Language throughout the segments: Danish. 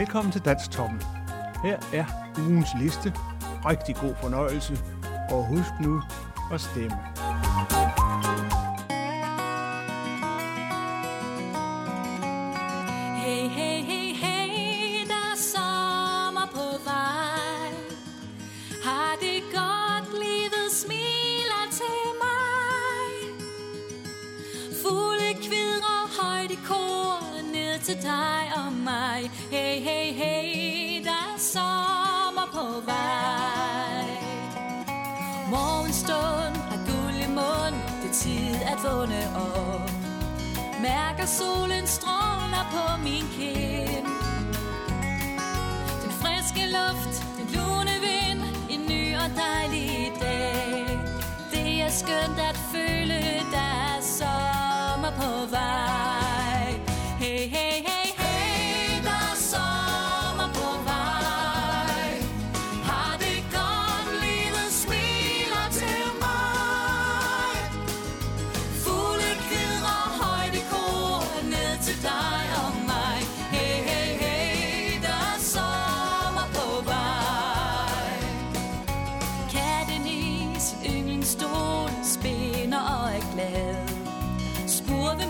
Velkommen til Dansk Toppen. Her er ugens liste. Rigtig god fornøjelse. Og husk nu at stemme.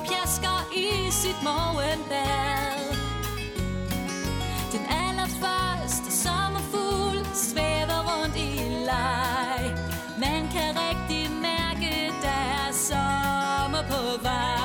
pjasker i sit morgenbad. Den allerførste sommerfugl svæver rundt i leg. Man kan rigtig mærke, der er sommer på vej.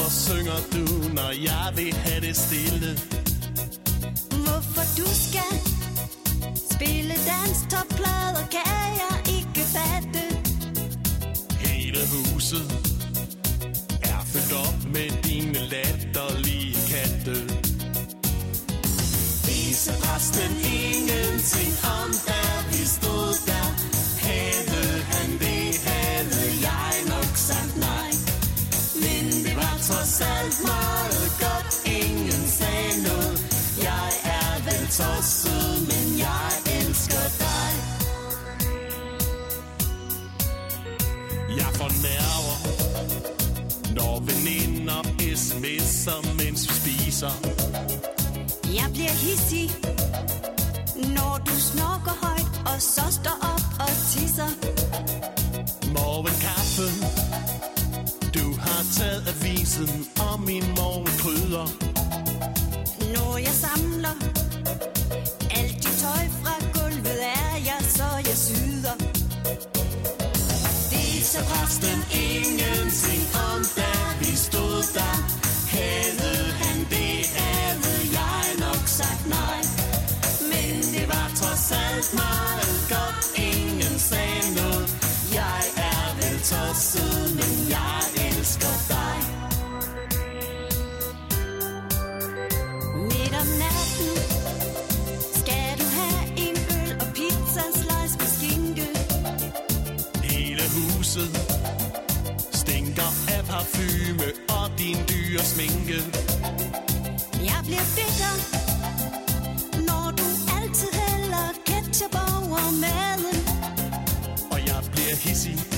Hvorfor synger du, når jeg vil have det stille? Hvorfor du skal spille dans, topplader, kan jeg ikke fatte. Hele huset er fyldt op med dine latterlige katte. Viser resten ingenting om, der vi så sød, men jeg elsker dig. Jeg fornærmer, når veninder sms'er, mens vi spiser. Jeg bliver hissig, trods meget godt Ingen sagde noget Jeg er vel tosset Men jeg elsker dig Midt om natten Skal du have en øl Og pizza slice med skinke Hele huset Stinker af parfume Og din dyre sminke. Jeg bliver bitter. Jeg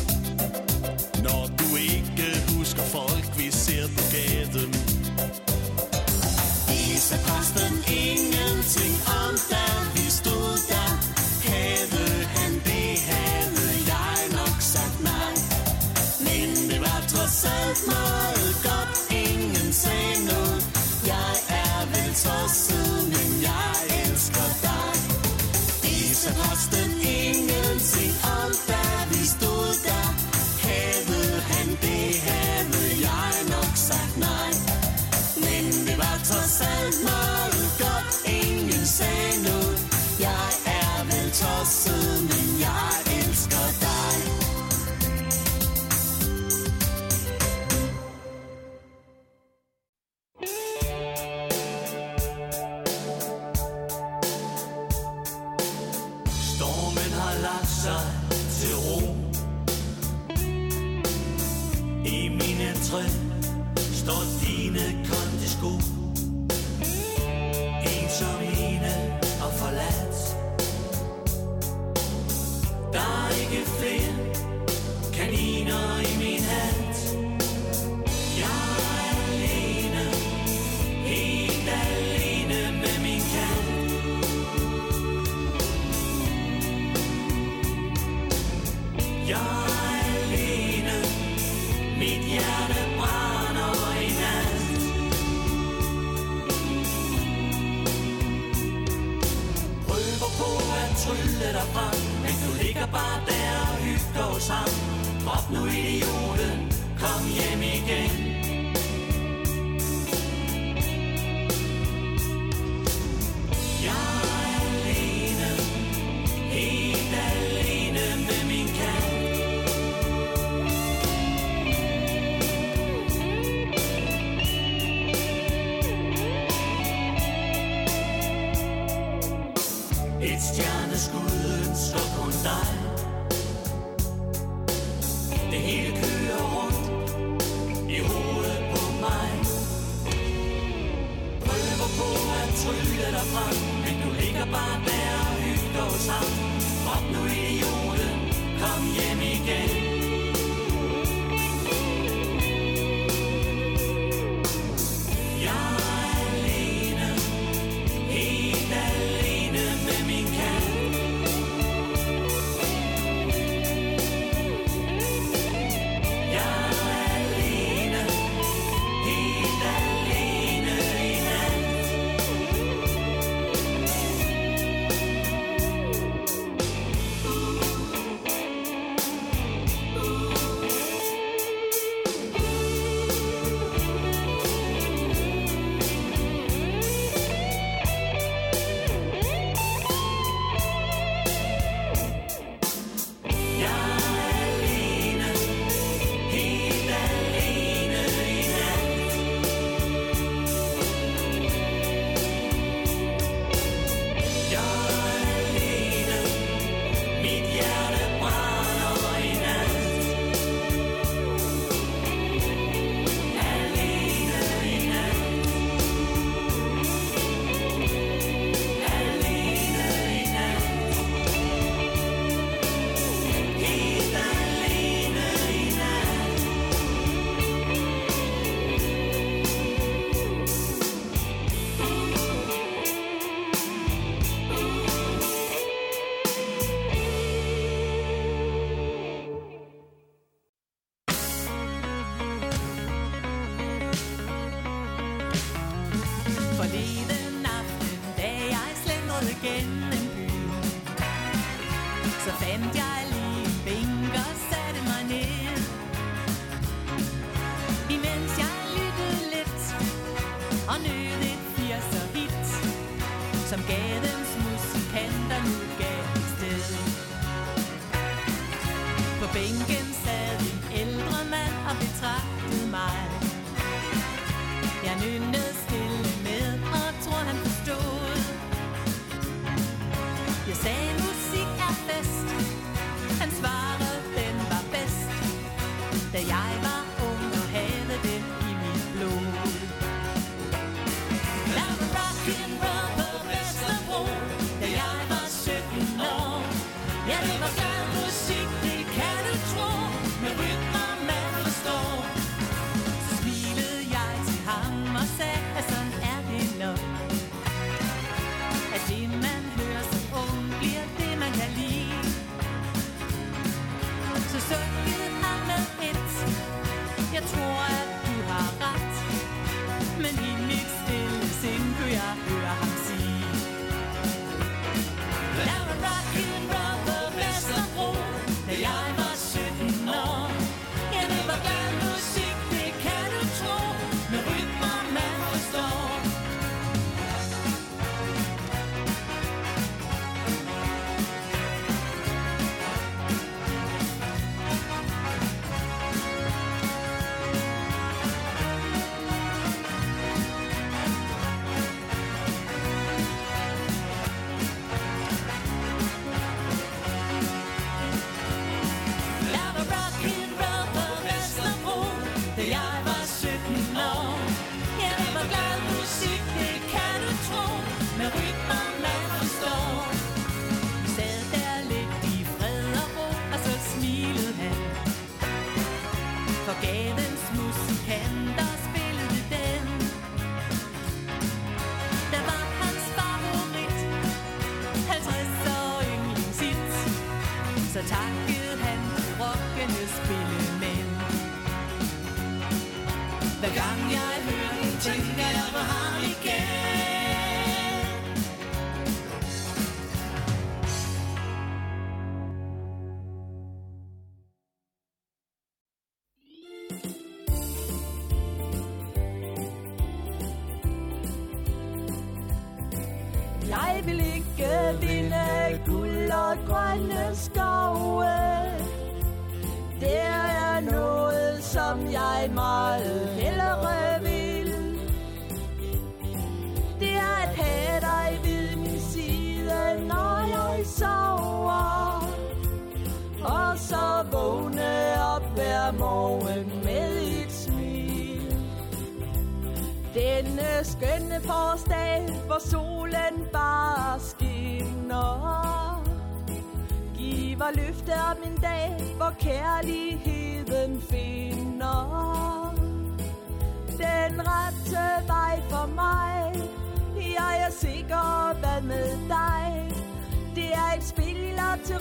gang jeg hører den, tænker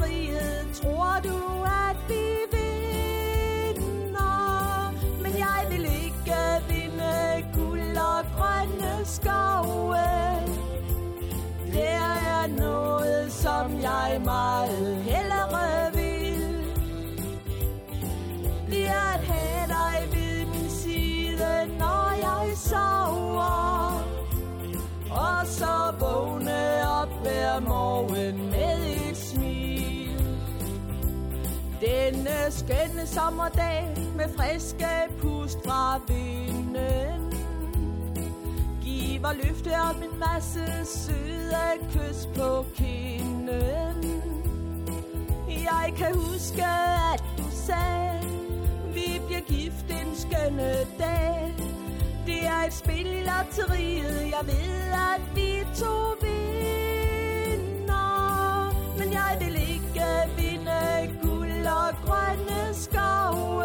i Tror du, at vi vinder? Men jeg vil ikke vinde guld og grønne skove. Det er noget, som jeg meget hellere vil. Det er at have dig ved min side, når jeg sover. Og så vågne op hver morgen med denne skønne sommerdag med friske pust fra vinden. Giver løfte om en masse søde kys på kinden. Jeg kan huske, at du sagde Vi bliver gift en skønne dag. Det er et spil i lotteriet. Jeg ved, at vi to vinder. Men jeg vil ikke vinde og grønne skove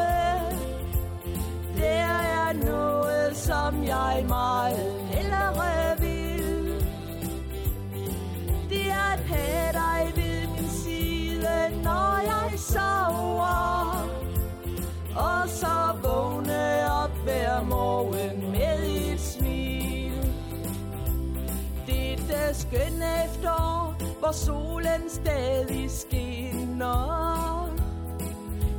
Der er noget, som jeg meget hellere vil. Det er at have dig ved min side, når jeg sover. Og så vågne op hver morgen med et smil. Det Dette skønne efterår, hvor solen stadig skinner.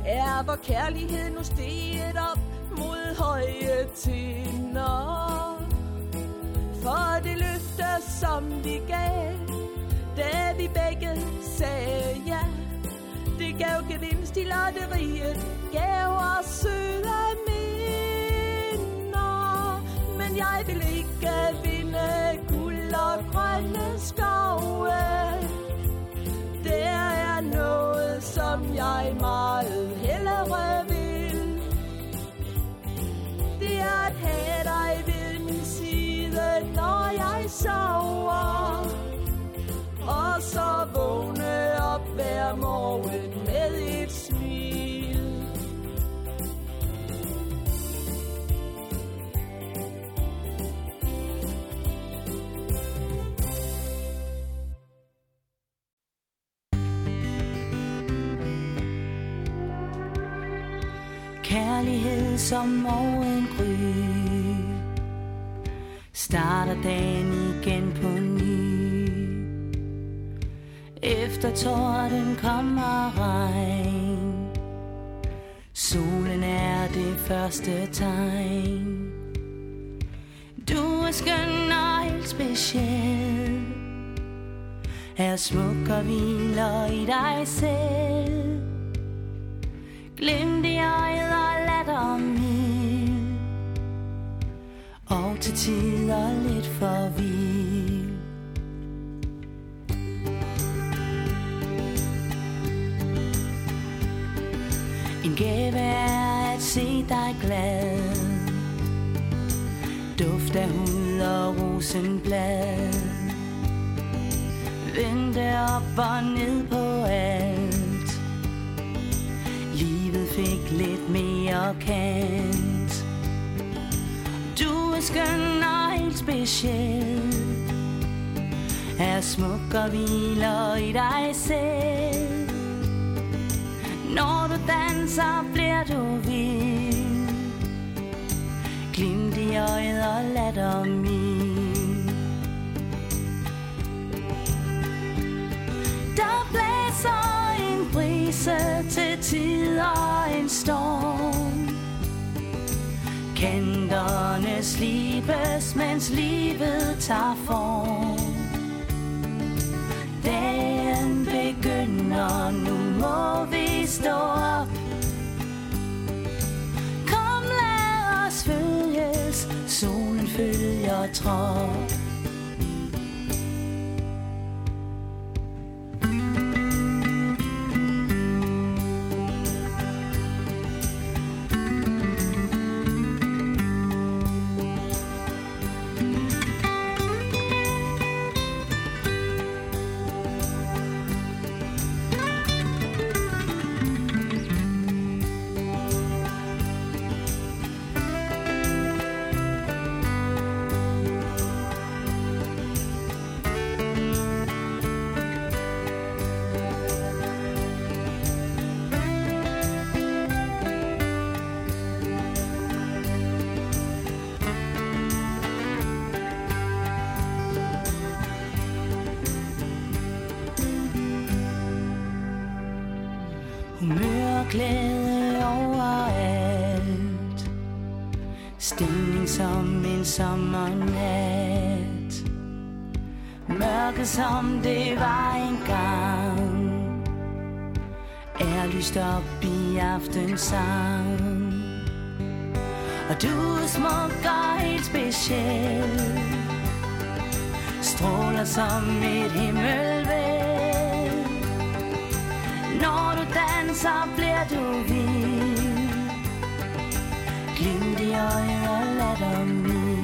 Er hvor kærlighed nu steget op mod høje tinder. For det løfte, som vi gav, da vi begge sagde ja. Det gav gevinst i lotteriet, gav os søde minder. Men jeg vil ikke vinde guld og grønne skove. Der er noget, som jeg meget hellere vil. Det er at have dig ved min side, når jeg sover. Og så vågne op hver morgen. Som morgengry Starter dagen igen på ny. Efter torden kommer regn. Solen er det første tegn. Du er skøn og helt speciel. Er smuk og hviler i dig selv. Glem det, øjet og latter mild Og til tider lidt for vild. En gave er at se dig glad. Duft af hud og rosenblad. Vente op og ned på alt fik lidt mere kant Du er skøn og helt speciel Er smuk og hviler i dig selv. Når du danser, bliver du vild. Glimt i øjet og latter Tænderne slibes, mens livet tager form. Dagen begynder, nu må vi stå op. Kom, lad os følges, solen følger trop. Lyst op i aftensang. Og du er smuk og helt speciel Stråler som et himmelvæld. Når du danser, bliver du vild Glimt i øjet og latter min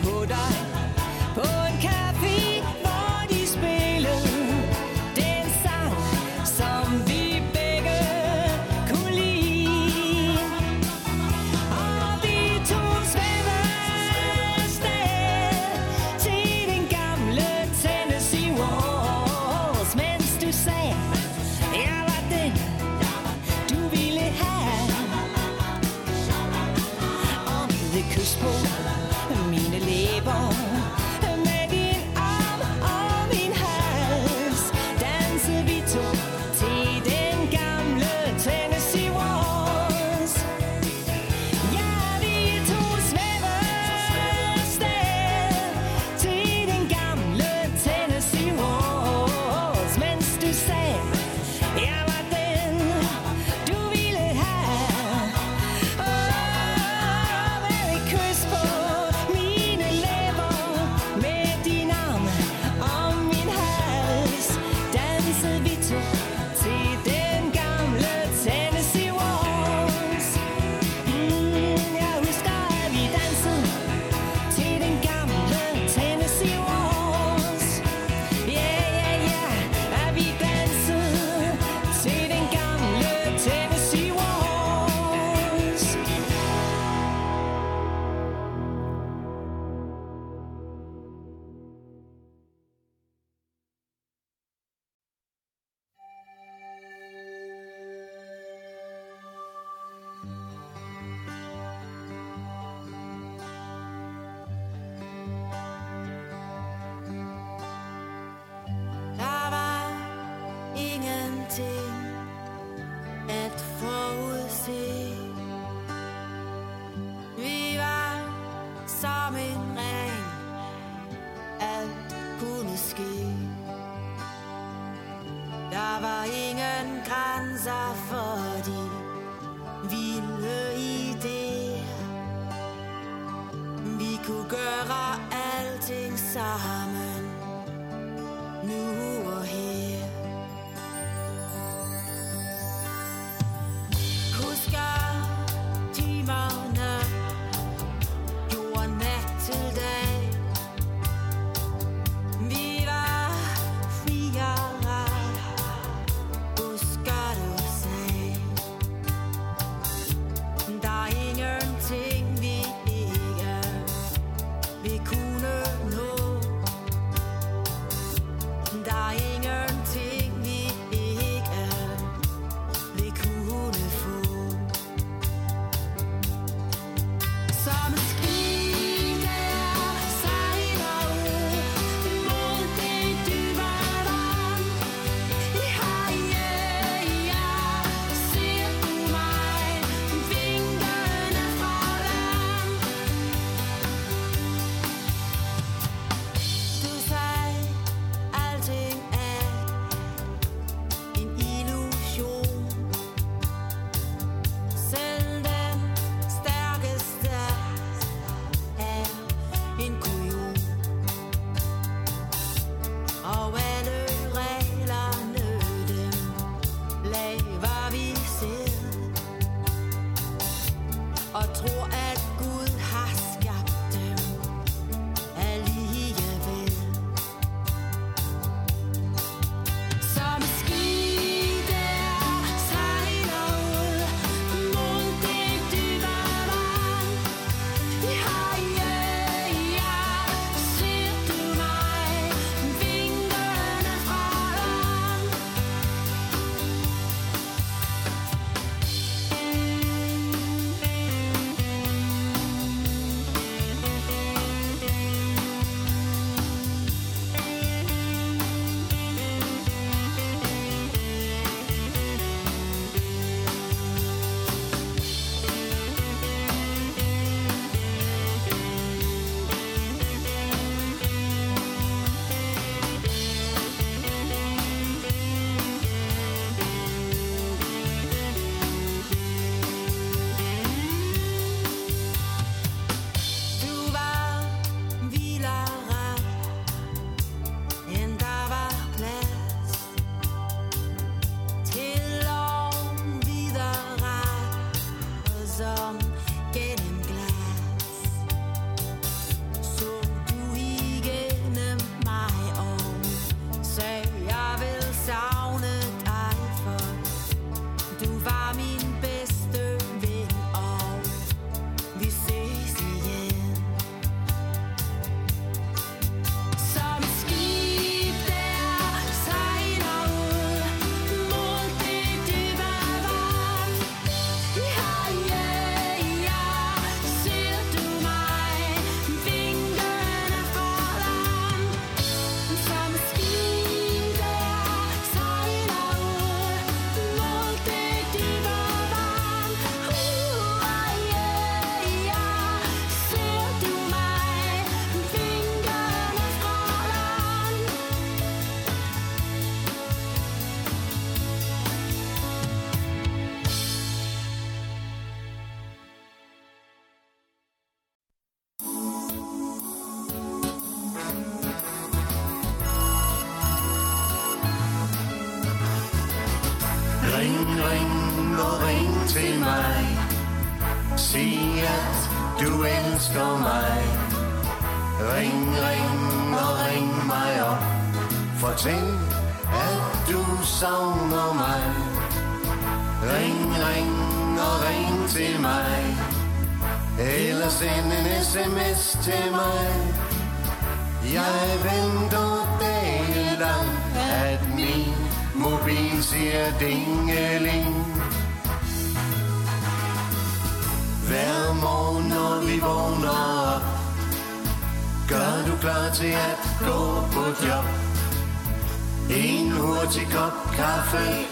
Podai podcast.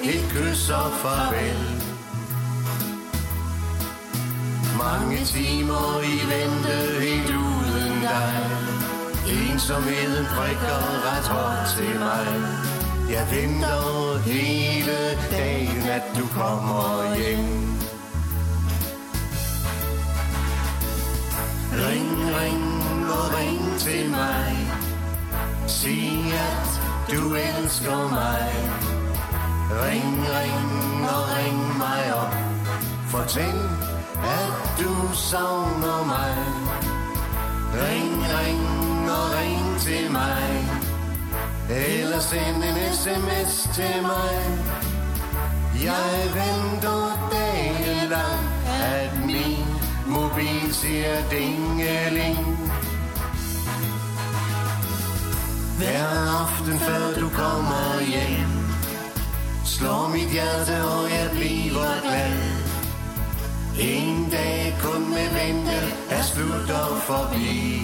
Et kys og farvel. Mange timer i vente helt uden dig. Ensomheden prikker ret hårdt til mig. Jeg venter hele dagen, at du kommer hjem. Ring, ring og ring til mig. Sig, at du elsker mig. Ring, ring og ring mig op. Fortæl, at du savner mig. Ring, ring og ring til mig. Eller send en sms til mig. Jeg venter dagen lang, at min mobil siger dingeling. Hver aften før du kommer hjem Slår mit hjerte og jeg bliver glad. En dag kun med vente er slut og forbi.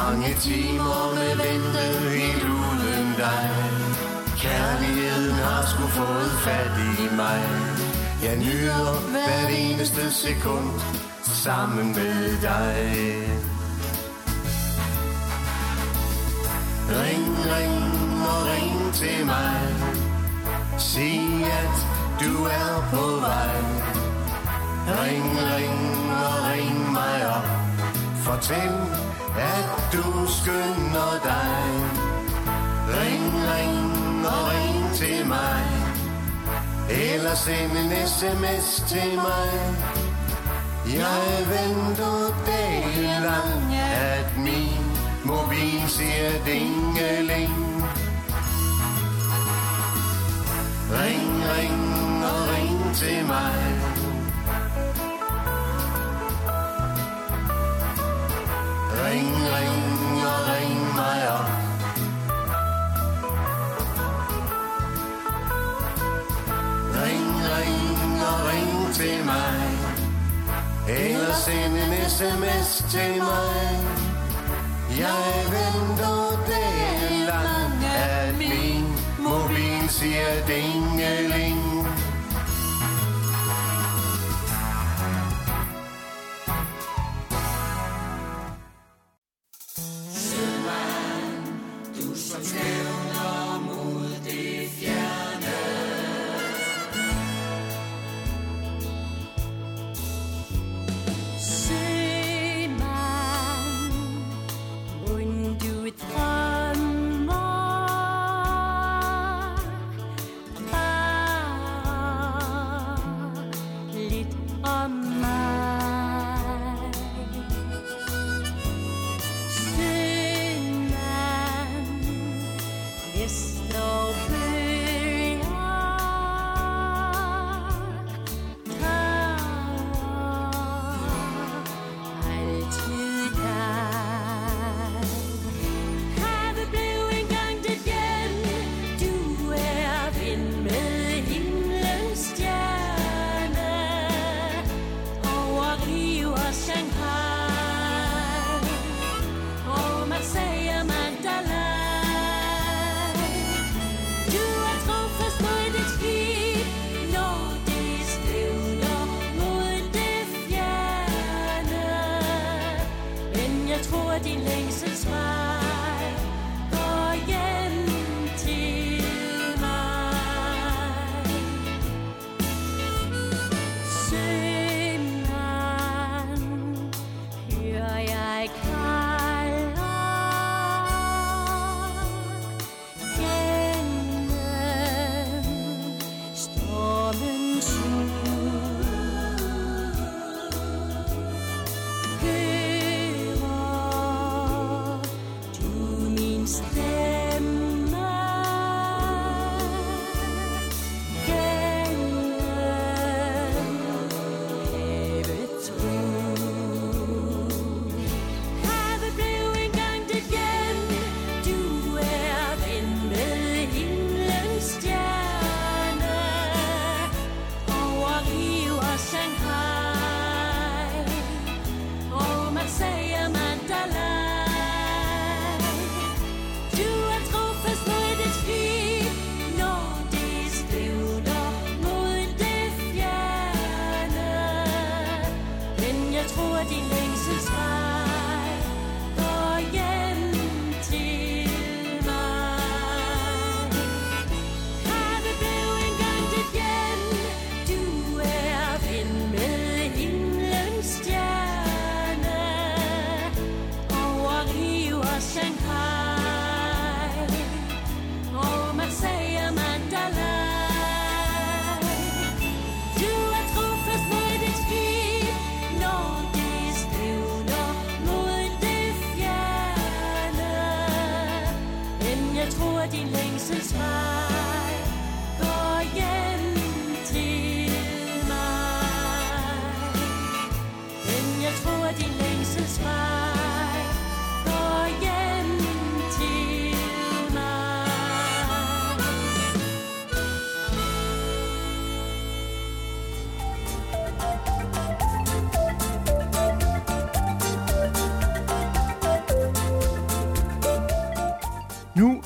Mange timer med vente helt uden dig. Kærligheden har sgu fået fat i mig. Jeg nyder hvert eneste sekund sammen med dig. Ring, ring ring til mig. Sig, at du er på vej. Ring, ring og ring mig op. Fortæl, at du skynder dig. Ring, ring og ring til mig. Eller send en sms til mig. Jeg venter dagen lang, at min mobil siger dingeling. Ring, ring og ring til mig. Ring, ring og ring mig op. Ring, ring og ring til mig. Eller send en sms til mig. Jeg venter dagen lang, at min mobil siger dingeling.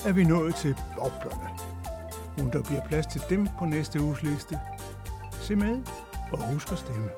Er vi nået til boblerne. Hun der bliver plads til dem på næste uges liste. Se med og husk at stemme.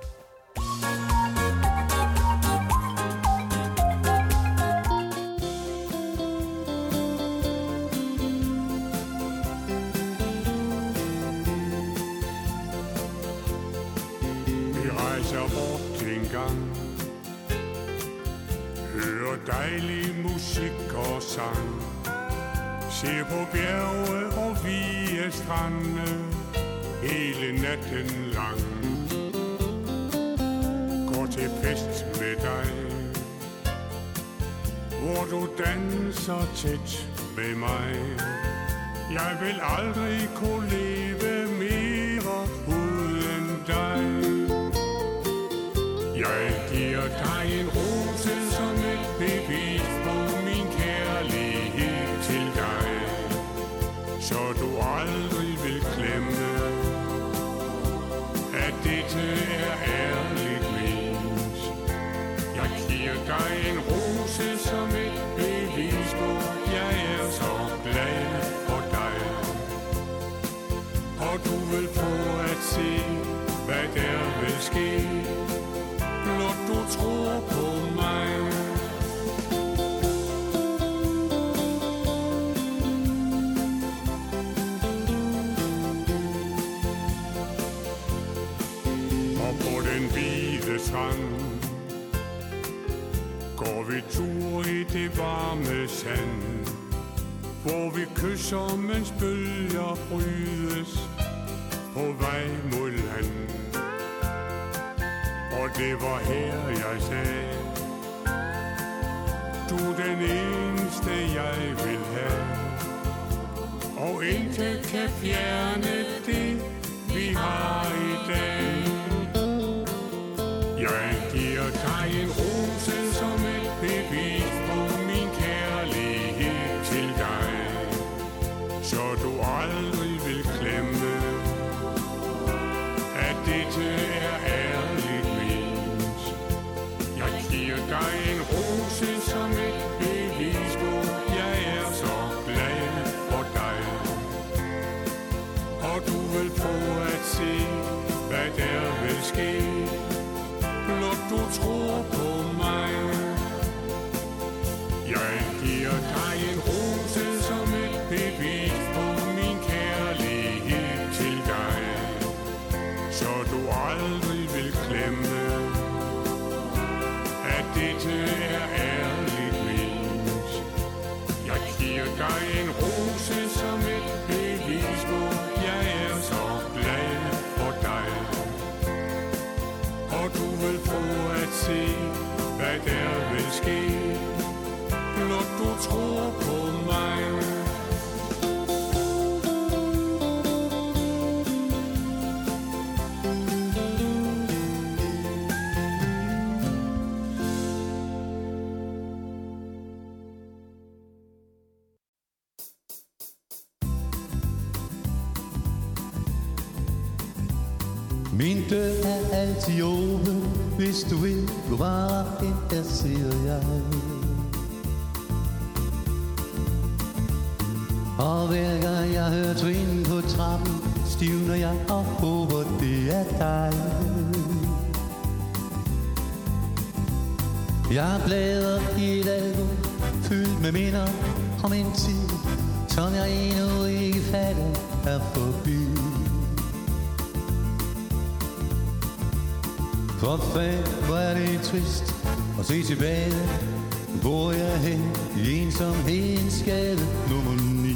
Så tæt ved mig. Jeg vil aldrig kunne leve mere uden dig. Jeg giver dig det varme sand, hvor vi kysser, mens bølger brydes på vej mod land. Og det var her, jeg sagde Du er den eneste, jeg vil have Og intet kan fjerne det, vi har i dag Jeg giver dig en ro er hvis du vil gå bare ind, der siger jeg. Og hver gang jeg hører trin på trappen, stivner jeg og håber, det er dig. Jeg bladrer i et album, fyldt med minder om en tid, som jeg endnu ikke fatter er forbi. For fanden, hvor er det trist at se tilbage, hvor jeg hen i ensomhedens skade nummer 9.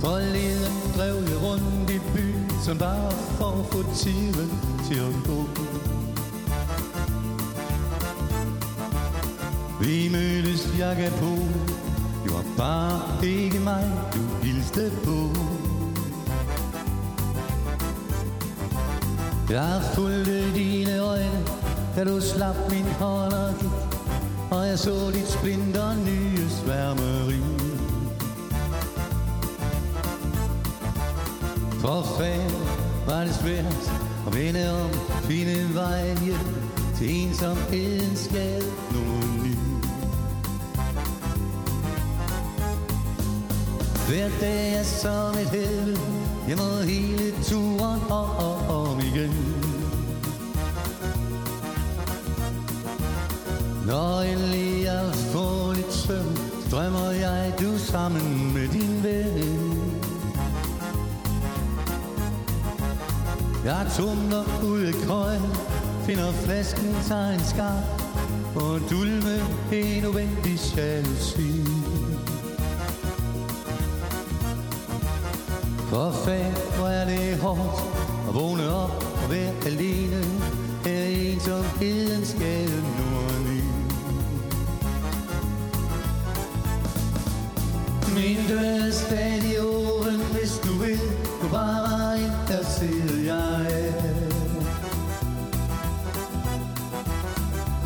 Forleden drev jeg rundt i byen, som bare for at få tiden til at gå. Vi mødtes, jeg på Det var bare ikke mig, du hilste på Jeg fulgte dine øjne Da du slap min hånd og gik Og jeg så dit splinter nye sværmeri. For fanden var det svært At vende om, finde vejen hjem Til ensomheden skal nogen ny. Hver dag er som et helvede jeg må hele turen om, om, om igen. Når endelig jeg får lidt søvn Drømmer jeg du sammen med din ven. Jeg tumler ud i køjen Finder flasken, tager en skar Og dulme en uvendig jalousi. For hvor er det hårdt At vågne op og være alene. Her ensomheden skal nu og ny Min dør er stadig åben, hvis du vil. Du bare var ind, der sidder jeg.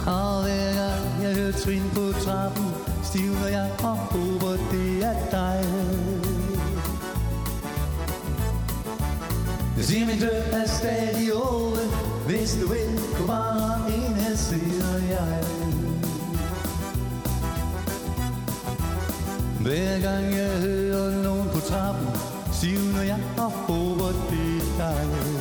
Og hver gang jeg hører trin på trappen Stivner jeg og håber, det er dig. Jeg min dør er stadig åben Hvis du vil, du bare ind, her sidder jeg. Hver gang jeg hører nogen på trappen Sivner jeg og håber det er dig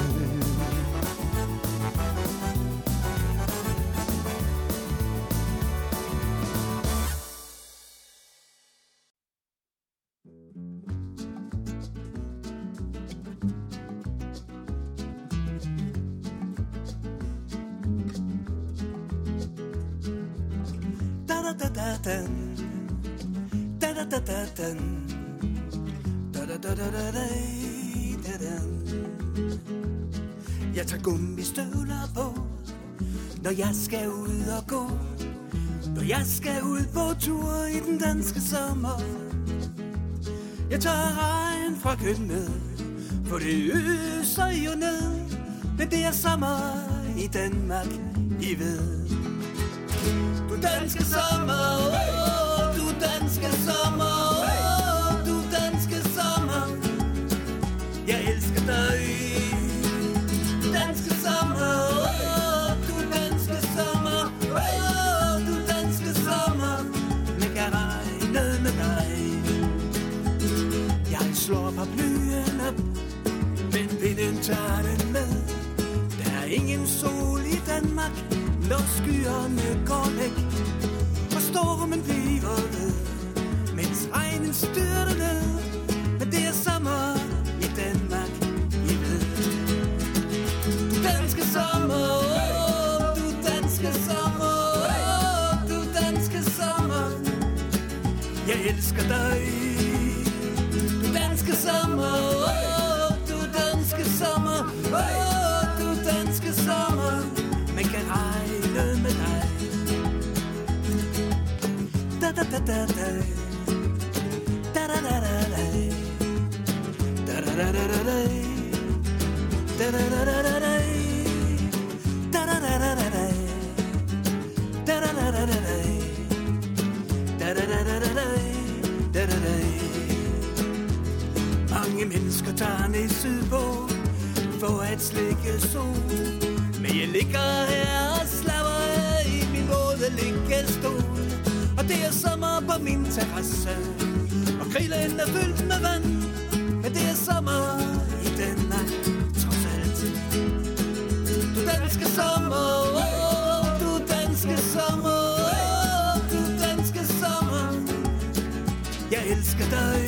regn fra køkkenet, for det øser jo ned. Men det er sommer i Danmark, I ved. Du danske sommer, oh, du danske sommer, tager den med. Der er ingen sol i Danmark, når skyerne går væk. Og stormen bliver ved, mens regnen styrter ned. Mange mennesker tager ned sydpå for at slikke sol. Men jeg ligger her og slapper af i min våde liggestol. Og det er sommer på min terrasse, og grillen er fyldt med vand. Men det er sommer i Danmark, trods alt. Du danske sommer, oh, du danske sommer, oh, du danske sommer. Jeg elsker dig.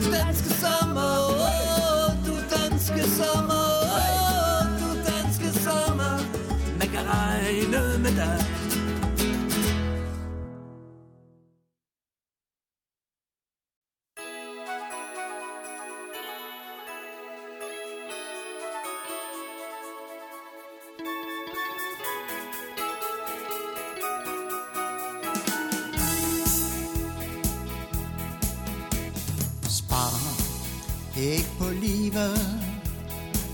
Du danske sommer, oh, du danske sommer, oh, du danske sommer. Man kan regne med dig. Livet,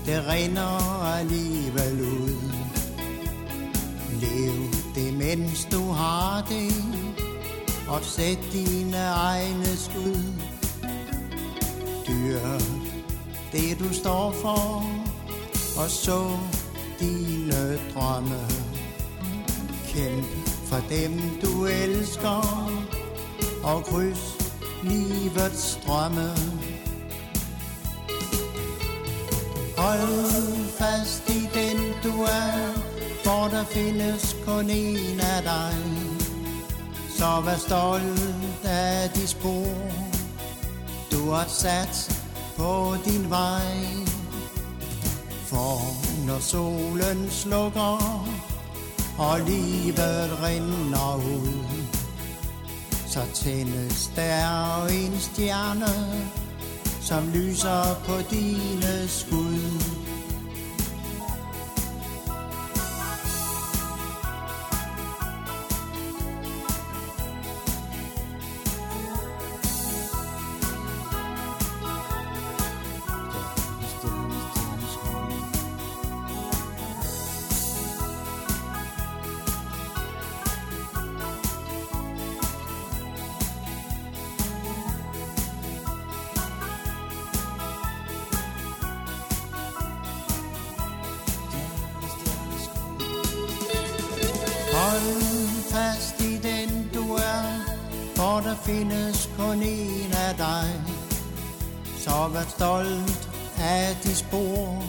det rinder alligevel ud. Lev det, mens du har det, og sæt dine egne skud. Dyr det du står for, og så dine drømme. Kæmp for dem du elsker, og kryds livets drømme. Hold fast i den du er, for der findes kun en af dig. Så vær stolt af de spor, du har sat på din vej. For når solen slukker, og livet rinder ud, så tændes der en stjerne, som lyser på dine skud. Hold fast i den du er, for der findes kun en af dig. Så vær stolt af de spor,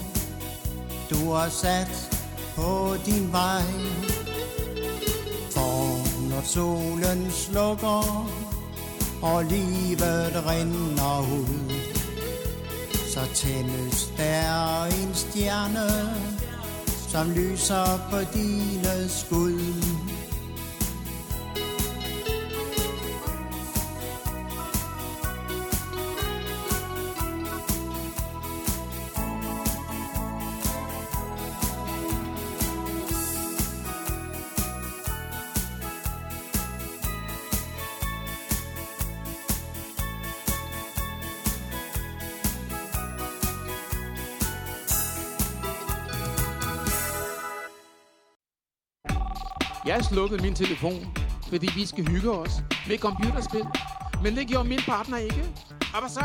du har sat på din vej. For når solen slukker, og livet rinder ud, så tændes der en stjerne, som lyser på dine skud. Jeg min telefon, fordi vi skal hygge os med computerspil. Men det gjorde min partner ikke. Og hvad så?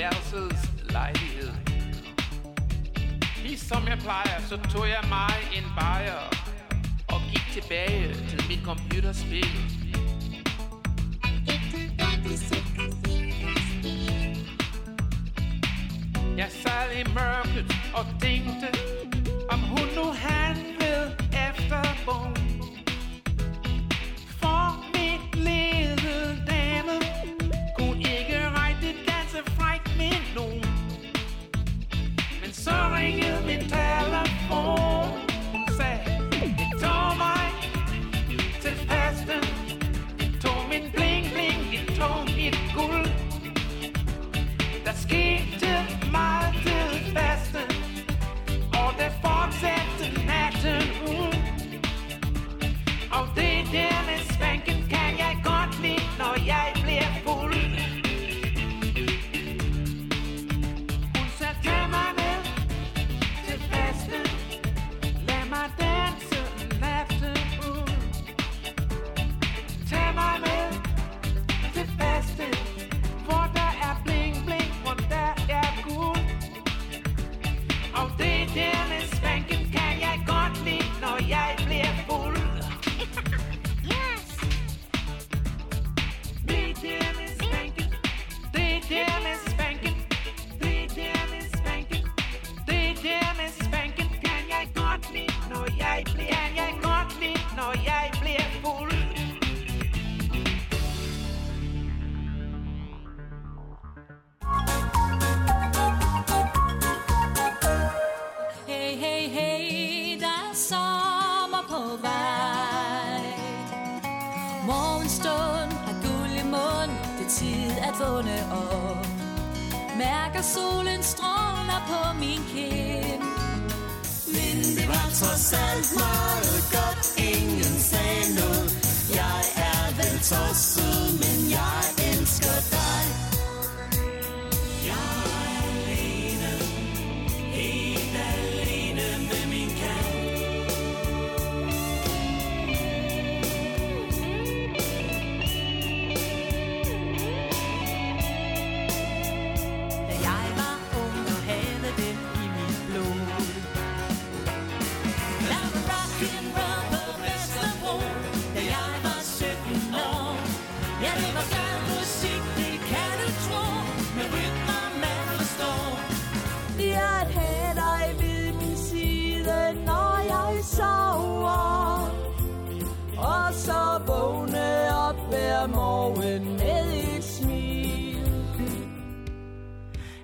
værelsets lejlighed. Ligesom jeg plejer, så tog jeg mig en bajer og gik tilbage til mit computerspil.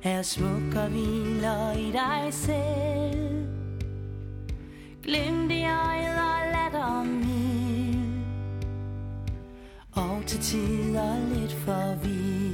Er smuk og hviler i dig selv. Glem det øjet og latter mild Og til tider lidt forvirret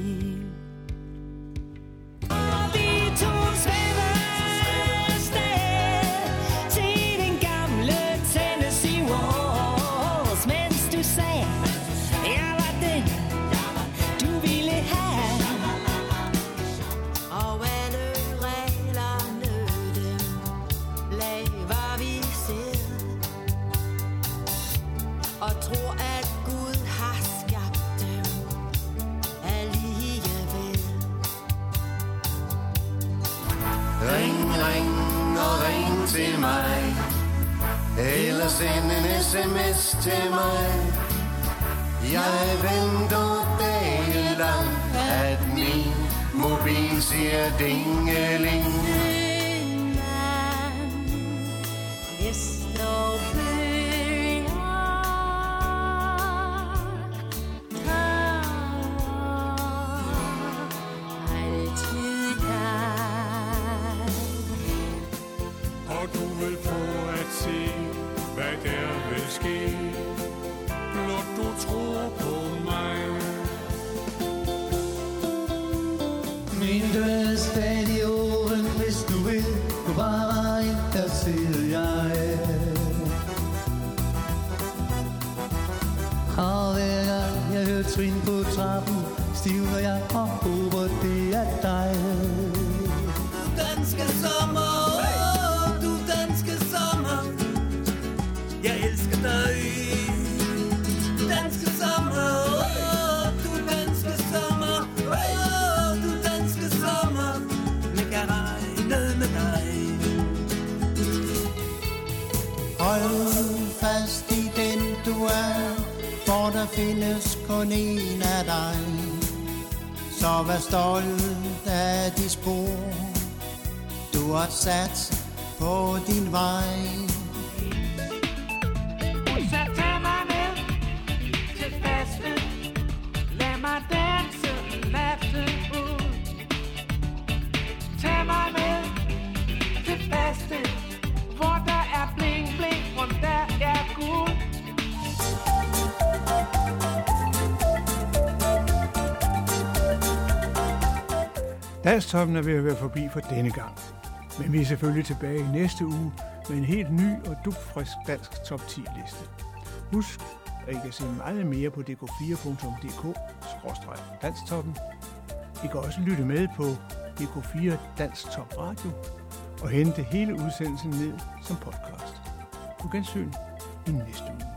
send en sms til mig. Jeg venter dagen lang At min mobil siger dingeling og håber det er dig Danske sommer, hey! du danske sommer Jeg elsker dig Danske sommer, hey! du danske sommer hey! Du danske sommer, man kan regne med dig Hold fast i den du er For der findes kun en af dig så vær stolt af de spor, du har sat på din vej. Danstoppen er ved at være forbi for denne gang. Men vi er selvfølgelig tilbage i næste uge med en helt ny og dugfrisk dansk top 10 liste. Husk, at I kan se meget mere på dk4.dk-danstoppen. I kan også lytte med på DK4 Dansk Top Radio og hente hele udsendelsen ned som podcast. På gensyn i næste uge.